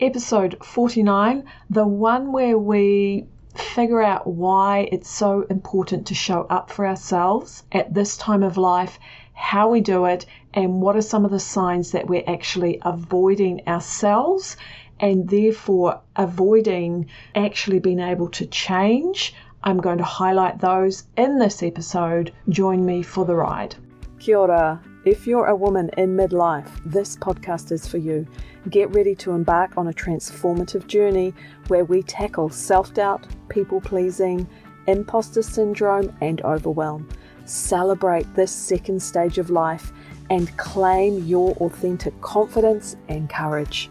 episode 49, the one where we figure out why it's so important to show up for ourselves at this time of life, how we do it, and what are some of the signs that we're actually avoiding ourselves and therefore avoiding actually being able to change. I'm going to highlight those in this episode. Join me for the ride. Kia ora. If you're a woman in midlife, this podcast is for you. Get ready to embark on a transformative journey where we tackle self doubt, people pleasing, imposter syndrome, and overwhelm. Celebrate this second stage of life and claim your authentic confidence and courage.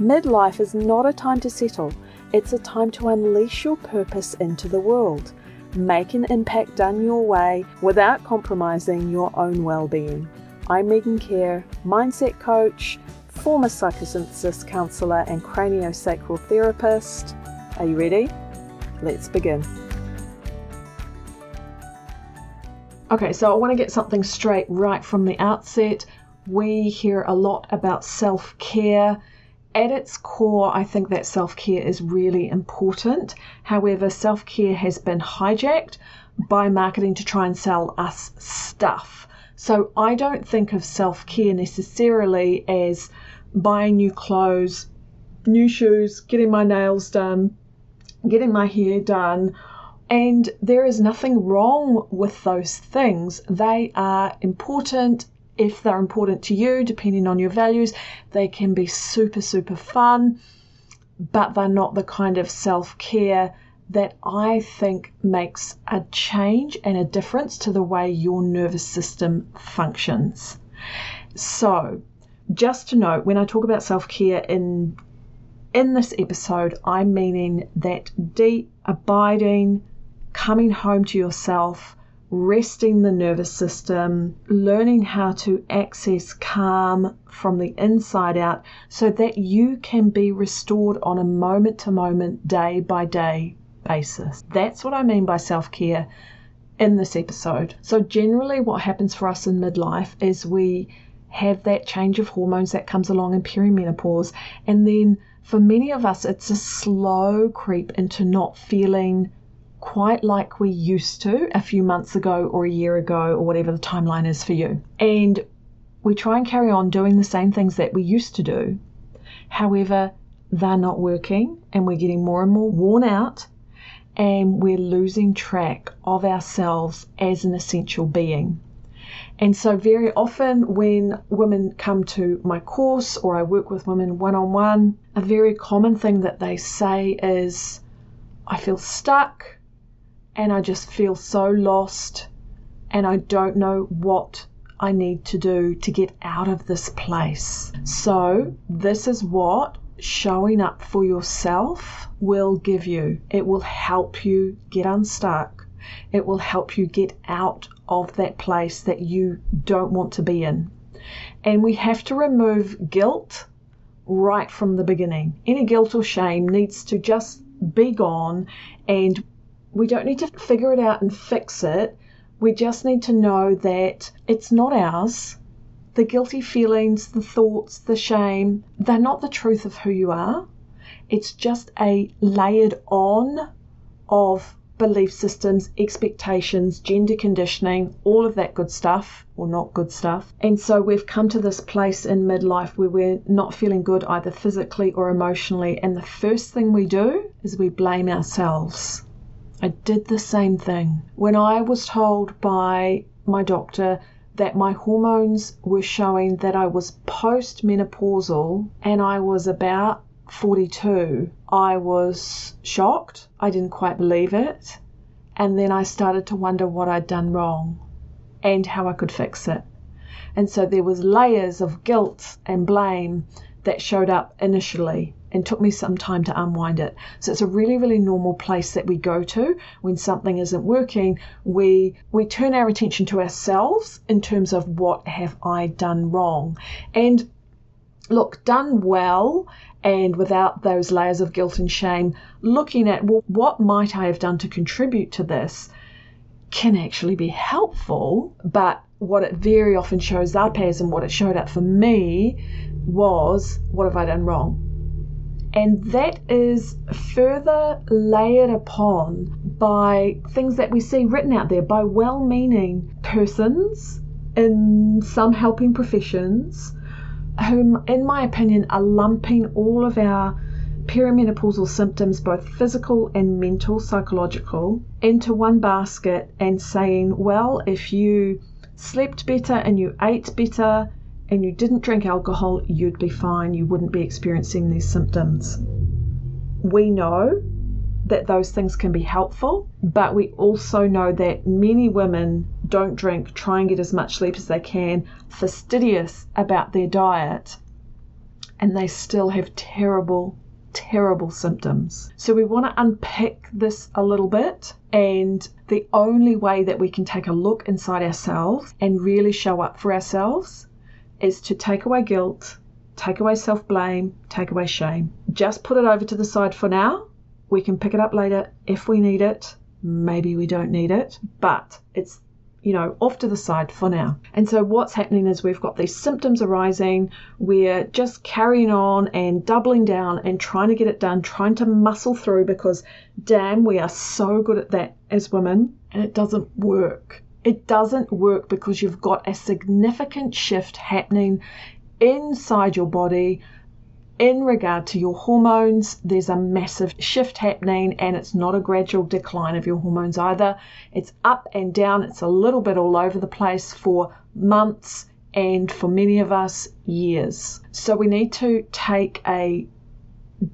Midlife is not a time to settle, it's a time to unleash your purpose into the world. Make an impact done your way without compromising your own well being. I'm Meegan Care, mindset coach, former psychosynthesis counselor, and craniosacral therapist. Are you ready? Let's begin. Okay, so I want to get something straight right from the outset. We hear a lot about self care. At its core, I think that self care is really important. However, self care has been hijacked by marketing to try and sell us stuff. So I don't think of self care necessarily as buying new clothes, new shoes, getting my nails done, getting my hair done, and there is nothing wrong with those things. They are important if they're important to you, depending on your values. They can be super, super fun, but they're not the kind of self care that I think makes a change and a difference to the way your nervous system functions. So, just to note, when I talk about self care in in this episode, I'm meaning that deep, abiding, coming home to yourself, resting the nervous system, learning how to access calm from the inside out so that you can be restored on a moment to moment, day by day basis. That's what I mean by self care in this episode. So, generally, what happens for us in midlife is we have that change of hormones that comes along in perimenopause, and then for many of us, it's a slow creep into not feeling quite like we used to a few months ago or a year ago or whatever the timeline is for you. And we try and carry on doing the same things that we used to do. However, they're not working and we're getting more and more worn out and we're losing track of ourselves as an essential being. And so, very often, when women come to my course or I work with women one on one, a very common thing that they say is, I feel stuck, and I just feel so lost and I don't know what I need to do to get out of this place. So, this is what showing up for yourself will give you. It will help you get unstuck. It will help you get out of that place that you don't want to be in. And we have to remove guilt right from the beginning. Any guilt or shame needs to just be gone and we don't need to figure it out and fix it. We just need to know that it's not ours. The guilty feelings, the thoughts, the shame, they're not the truth of who you are. It's just a layered on of belief systems, expectations, gender conditioning, all of that good stuff, or not good stuff. And so we've come to this place in midlife where we're not feeling good either physically or emotionally. And the first thing we do is we blame ourselves. I did the same thing. When I was told by my doctor that my hormones were showing that I was postmenopausal and I was about 42, I was shocked. I didn't quite believe it. And then I started to wonder what I'd done wrong and how I could fix it. And so there was layers of guilt and blame that showed up initially and took me some time to unwind it. So it's a really, really normal place that we go to when something isn't working. We we turn our attention to ourselves in terms of what have I done wrong. And look, done well and without those layers of guilt and shame, looking at well, what might I have done to contribute to this can actually be helpful, but what it very often shows up as and what it showed up for me was what have I done wrong? And that is further layered upon by things that we see written out there by well meaning persons in some helping professions, whom, in my opinion, are lumping all of our perimenopausal symptoms, both physical and mental, psychological, into one basket and saying, well, if you slept better and you ate better and you didn't drink alcohol, you'd be fine. You wouldn't be experiencing these symptoms. We know that those things can be helpful, but we also know that many women don't drink, try and get as much sleep as they can, fastidious about their diet, and they still have terrible, terrible symptoms. So we want to unpick this a little bit. And the only way that we can take a look inside ourselves and really show up for ourselves is to take away guilt, take away self blame, take away shame. Just put it over to the side for now we can pick it up later if we need it. Maybe we don't need it, but it's you know, off to the side for now. And so what's happening is we've got these symptoms arising. We're just carrying on and doubling down and trying to get it done, trying to muscle through because damn, we are so good at that as women and it doesn't work. It doesn't work because you've got a significant shift happening inside your body in regard to your hormones, there's a massive shift happening, and it's not a gradual decline of your hormones either. It's up and down, it's a little bit all over the place for months and for many of us, years. So we need to take a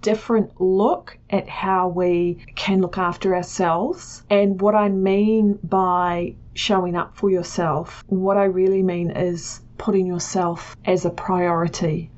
different look at how we can look after ourselves. And what I mean by showing up for yourself, what I really mean is putting yourself as a priority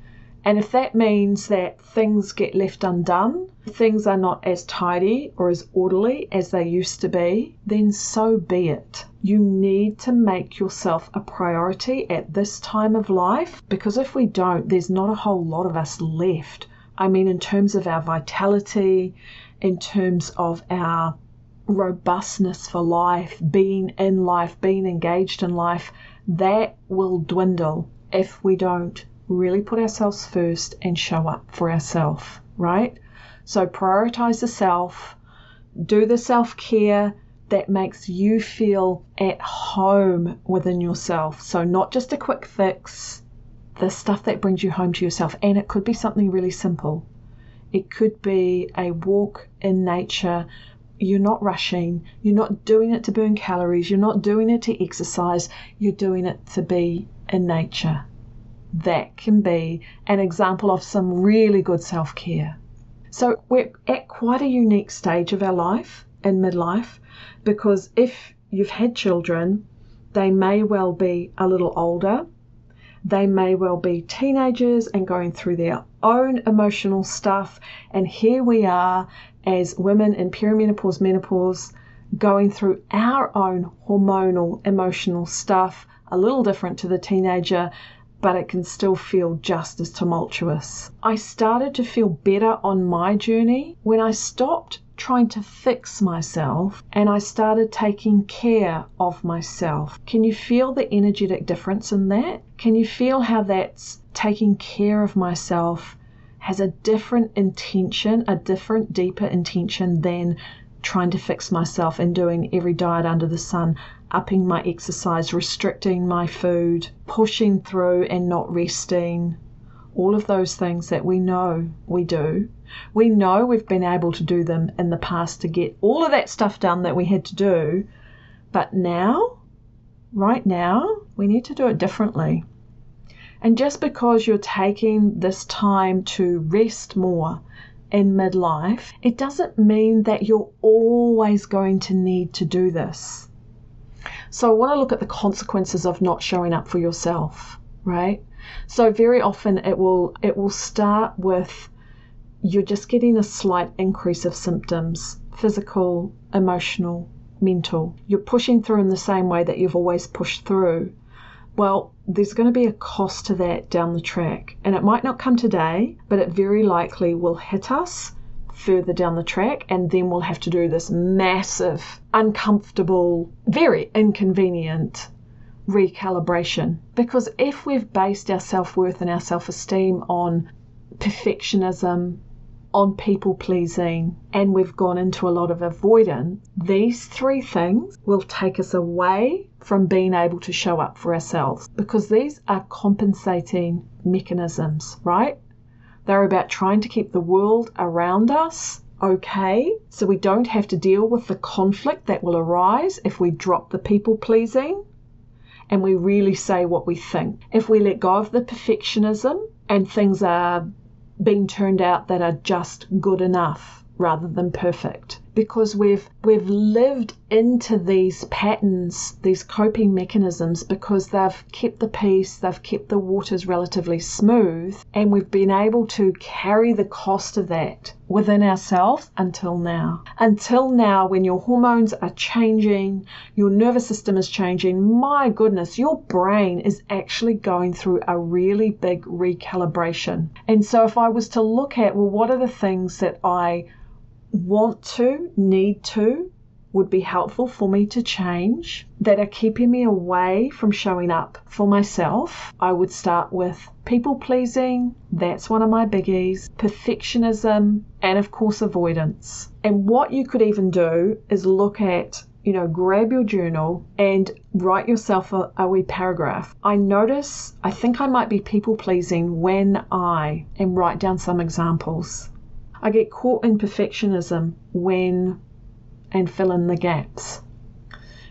and if that means that things get left undone, things are not as tidy or as orderly as they used to be, then so be it. You need to make yourself a priority at this time of life because if we don't, there's not a whole lot of us left. I mean, in terms of our vitality, in terms of our robustness for life, being in life, being engaged in life, that will dwindle if we don't really put ourselves first and show up for ourselves, right? So prioritize the self, do the self care that makes you feel at home within yourself. So, not just a quick fix, the stuff that brings you home to yourself. And it could be something really simple. It could be a walk in nature. You're not rushing. You're not doing it to burn calories. You're not doing it to exercise. You're doing it to be in nature that can be an example of some really good self care. So, we're at quite a unique stage of our life in midlife because if you've had children, they may well be a little older. They may well be teenagers and going through their own emotional stuff. And here we are as women in perimenopause, menopause, going through our own hormonal, emotional stuff, a little different to the teenager, but it can still feel just as tumultuous. I started to feel better on my journey when I stopped trying to fix myself and I started taking care of myself. Can you feel the energetic difference in that? Can you feel how that's taking care of myself has a different intention, a different, deeper intention than trying to fix myself and doing every diet under the sun? upping my exercise, restricting my food, pushing through and not resting. All of those things that we know we do. We know we've been able to do them in the past to get all of that stuff done that we had to do. But now, right now, we need to do it differently. And just because you're taking this time to rest more in midlife, it doesn't mean that you're always going to need to do this. So I want to look at the consequences of not showing up for yourself, right? So very often it will it will start with you're just getting a slight increase of symptoms, physical, emotional, mental. You're pushing through in the same way that you've always pushed through. Well, there's going to be a cost to that down the track. And it might not come today, but it very likely will hit us further down the track, and then we'll have to do this massive, uncomfortable, very inconvenient recalibration. Because if we've based our self worth and our self esteem on perfectionism, on people pleasing and we've gone into a lot of avoidance, these three things will take us away from being able to show up for ourselves because these are compensating mechanisms, right? They're about trying to keep the world around us okay so we don't have to deal with the conflict that will arise if we drop the people pleasing and we really say what we think. If we let go of the perfectionism and things are being turned out that are just good enough rather than perfect because we've we've lived into these patterns, these coping mechanisms because they've kept the peace, they've kept the waters relatively smooth, and we've been able to carry the cost of that within ourselves until now. Until now, when your hormones are changing, your nervous system is changing, my goodness, your brain is actually going through a really big recalibration. And so, if I was to look at, well, what are the things that I want to, need to, would be helpful for me to change that are keeping me away from showing up for myself, I would start with people pleasing. That's one of my biggies. Perfectionism and, of course, avoidance. And what you could even do is look at you know, grab your journal and write yourself a, a, wee paragraph. I notice, I think I might be people pleasing when I, and write down some examples. I get caught in perfectionism when and fill in the gaps.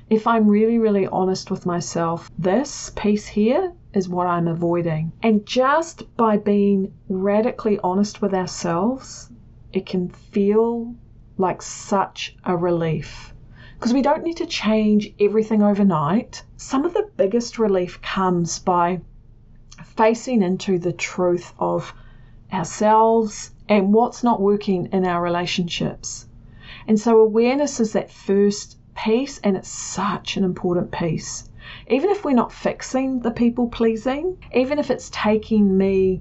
If I'm really, really honest with myself, this piece here is what I'm avoiding. And just by being radically honest with ourselves, it can feel like such a relief. Because we don't need to change everything overnight. Some of the biggest relief comes by facing into the truth of ourselves and what's not working in our relationships. And so awareness is that first piece, and it's such an important piece. Even if we're not fixing the people pleasing, even if it's taking me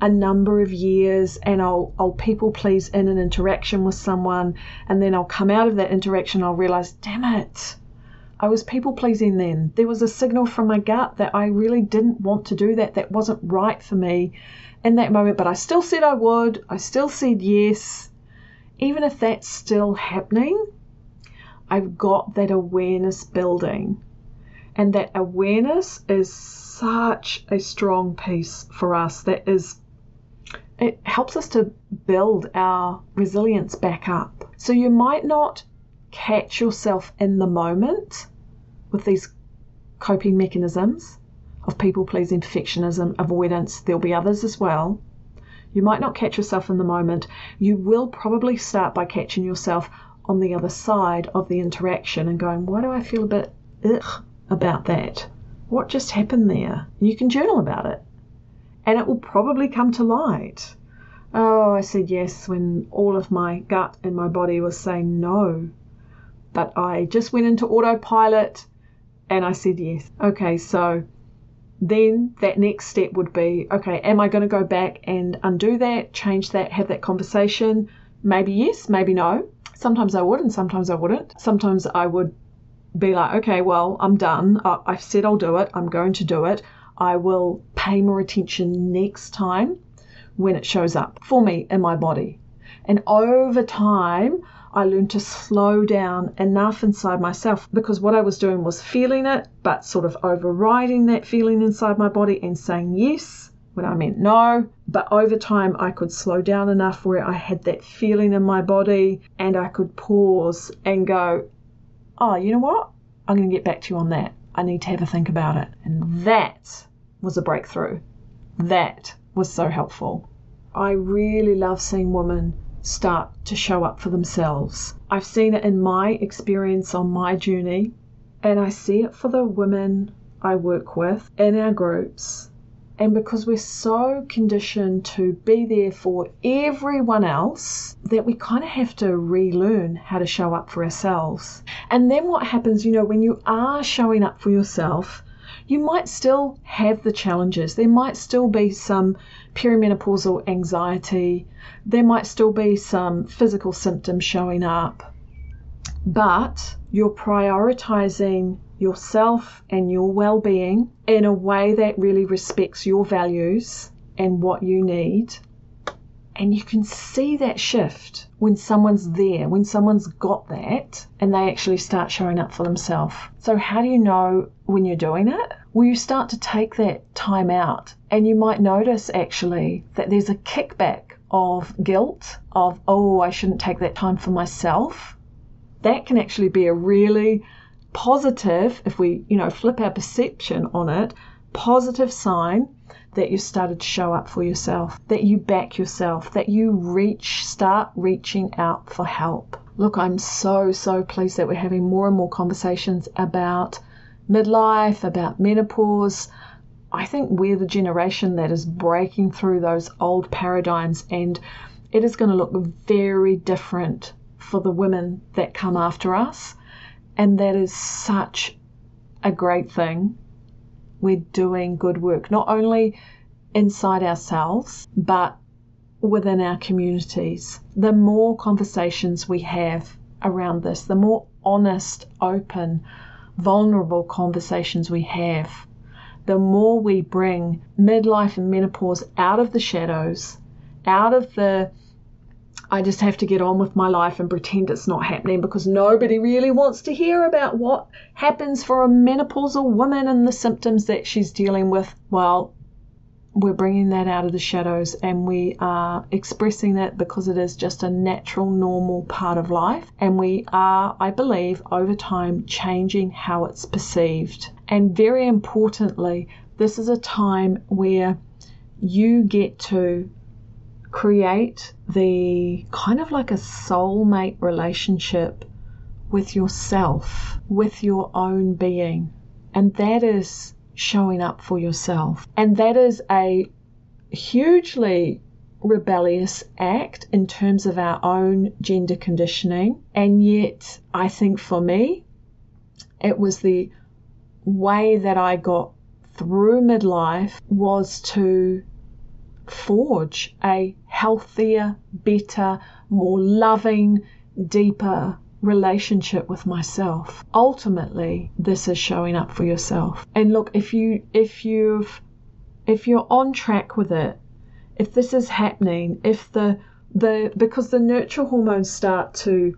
a number of years and I'll, I'll people please in an interaction with someone, and then I'll come out of that interaction, I'll realize, damn it, I was people pleasing then. There was a signal from my gut that I really didn't want to do that, that wasn't right for me in that moment, but I still said I would. I still said yes. Even if that's still happening, I've got that awareness building. And that awareness is such a strong piece for us that is it helps us to build our resilience back up. So you might not catch yourself in the moment with these coping mechanisms, of people pleasing, perfectionism, avoidance. There'll be others as well. You might not catch yourself in the moment. You will probably start by catching yourself on the other side of the interaction and going, why do I feel a bit ugh about that? What just happened there? You can journal about it. And it will probably come to light. Oh, I said yes when all of my gut and my body was saying no. But I just went into autopilot and I said yes. Okay, so then that next step would be okay, am I going to go back and undo that, change that, have that conversation? Maybe yes, maybe no. Sometimes I would, and sometimes I wouldn't. Sometimes I would be like, okay, well, I'm done. I've said I'll do it. I'm going to do it. I will pay more attention next time when it shows up for me in my body. And over time, I learned to slow down enough inside myself because what I was doing was feeling it, but sort of overriding that feeling inside my body and saying yes when I meant no. But over time, I could slow down enough where I had that feeling in my body and I could pause and go, oh, you know what? I'm going to get back to you on that. I need to have a think about it. And that was a breakthrough. That was so helpful. I really love seeing women start to show up for themselves. I've seen it in my experience on my journey, and I see it for the women I work with in our groups. And because we're so conditioned to be there for everyone else, that we kind of have to relearn how to show up for ourselves. And then what happens, you know, when you are showing up for yourself, you might still have the challenges. There might still be some perimenopausal anxiety. There might still be some physical symptoms showing up. But you're prioritizing yourself and your well being in a way that really respects your values and what you need. And you can see that shift when someone's there, when someone's got that, and they actually start showing up for themselves. So, how do you know when you're doing it? Well, you start to take that time out, and you might notice actually that there's a kickback of guilt, of, oh, I shouldn't take that time for myself. That can actually be a really positive, if we, you know, flip our perception on it, positive sign that you started to show up for yourself, that you back yourself, that you reach, start reaching out for help. Look, I'm so, so pleased that we're having more and more conversations about midlife, about menopause. I think we're the generation that is breaking through those old paradigms, and it is going to look very different for the women that come after us. And that is such a great thing we're doing good work, not only inside ourselves, but within our communities. The more conversations we have around this, the more honest, open, vulnerable conversations we have, the more we bring midlife and menopause out of the shadows, out of the I just have to get on with my life and pretend it's not happening because nobody really wants to hear about what happens for a menopausal woman and the symptoms that she's dealing with. Well, we're bringing that out of the shadows and we are expressing that because it is just a natural, normal part of life. And we are, I believe, over time changing how it's perceived. And very importantly, this is a time where you get to create the kind of like a soulmate relationship with yourself, with your own being. And that is showing up for yourself. And that is a hugely rebellious act in terms of our own gender conditioning. And yet, I think for me, it was the way that I got through midlife was to forge a healthier, better, more loving, deeper relationship with myself. Ultimately, this is showing up for yourself. And look, if you if you've if you're on track with it, if this is happening, if the the because the nurture hormones start to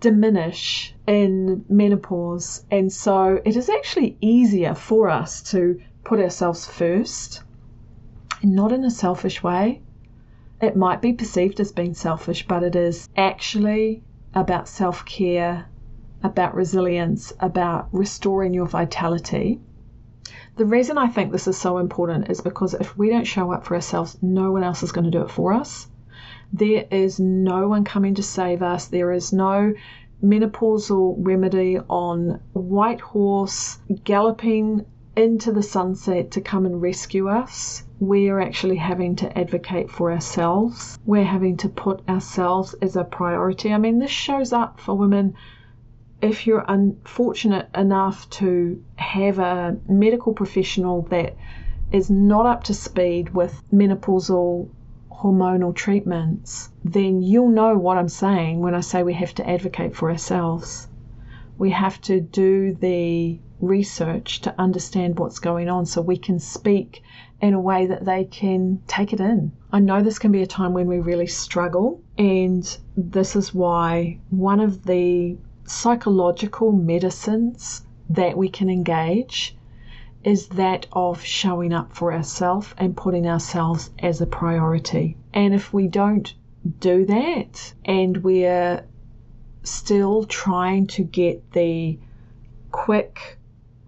diminish in menopause and so it is actually easier for us to put ourselves first and not in a selfish way. It might be perceived as being selfish, but it is actually about self care, about resilience, about restoring your vitality. The reason I think this is so important is because if we don't show up for ourselves, no one else is going to do it for us. There is no one coming to save us. There is no menopausal remedy on white horse galloping into the sunset to come and rescue us we're actually having to advocate for ourselves. We're having to put ourselves as a priority. I mean, this shows up for women if you're unfortunate enough to have a medical professional that is not up to speed with menopausal hormonal treatments, then you'll know what I'm saying when I say we have to advocate for ourselves. We have to do the research to understand what's going on so we can speak in a way that they can take it in. I know this can be a time when we really struggle, and this is why one of the psychological medicines that we can engage is that of showing up for ourselves and putting ourselves as a priority. And if we don't do that and we're still trying to get the quick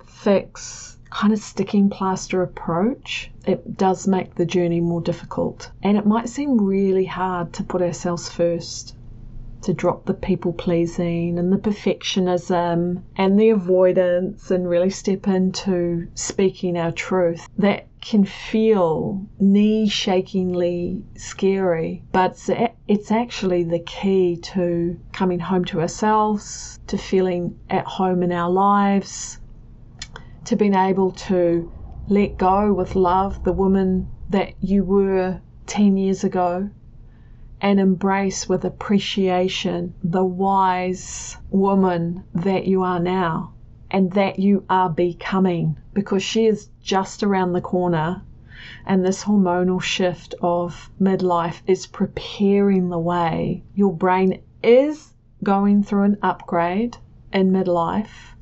fix kind of sticking plaster approach, it does make the journey more difficult. And it might seem really hard to put ourselves first, to drop the people pleasing and the perfectionism and the avoidance and really step into speaking our truth. That can feel knee shakingly scary, but it's actually the key to coming home to ourselves, to feeling at home in our lives to being able to let go with love the woman that you were 10 years ago and embrace with appreciation the wise woman that you are now and that you are becoming because she is just around the corner And this hormonal shift of midlife is preparing the way. Your brain is going through an upgrade in midlife,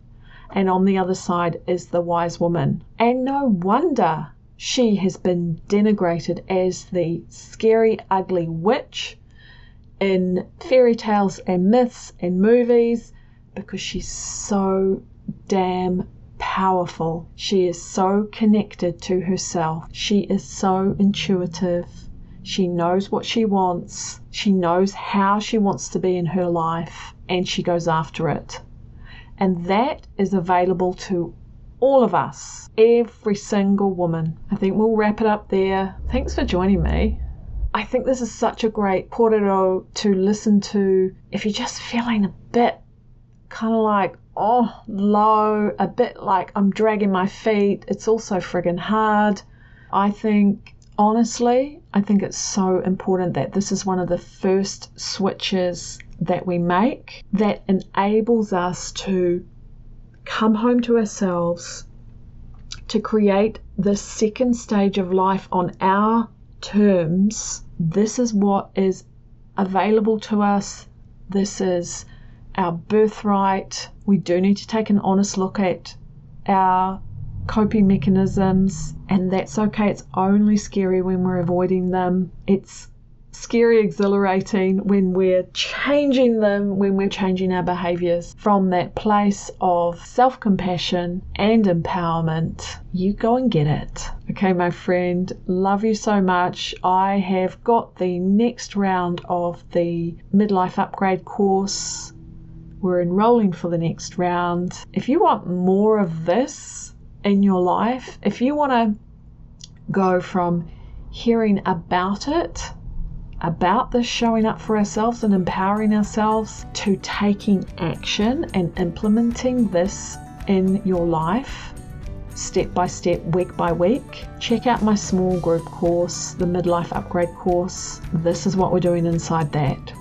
and on the other side is the wise woman. And no wonder she has been denigrated as the scary, ugly witch in fairy tales and myths and movies because she's so damn powerful. She is so connected to herself. She is so intuitive. She knows what she wants. She knows how she wants to be in her life and she goes after it. And that is available to all of us, every single woman. I think we'll wrap it up there. Thanks for joining me. I think this is such a great kōrero to listen to if you're just feeling a bit kind of like, oh, low, a bit like I'm dragging my feet. It's also friggin' hard. I think, honestly, I think it's so important that this is one of the first switches that we make that enables us to come home to ourselves, to create the second stage of life on our terms. This is what is available to us. This is our birthright. We do need to take an honest look at our coping mechanisms, and that's okay. It's only scary when we're avoiding them. It's scary exhilarating when we're changing them, when we're changing our behaviors from that place of self compassion and empowerment. You go and get it. Okay, my friend, love you so much. I have got the next round of the midlife upgrade course. We're enrolling for the next round. If you want more of this in your life, if you want to go from hearing about it about this showing up for ourselves and empowering ourselves to taking action and implementing this in your life step by step, week by week, check out my small group course, the Midlife Upgrade course. This is what we're doing inside that.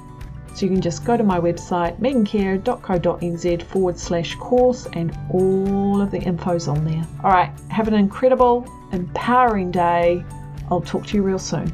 So you can just go to my website, meegancare.co.nz forward slash course, and all of the info's on there. All right, have an incredible, empowering day. I'll talk to you real soon.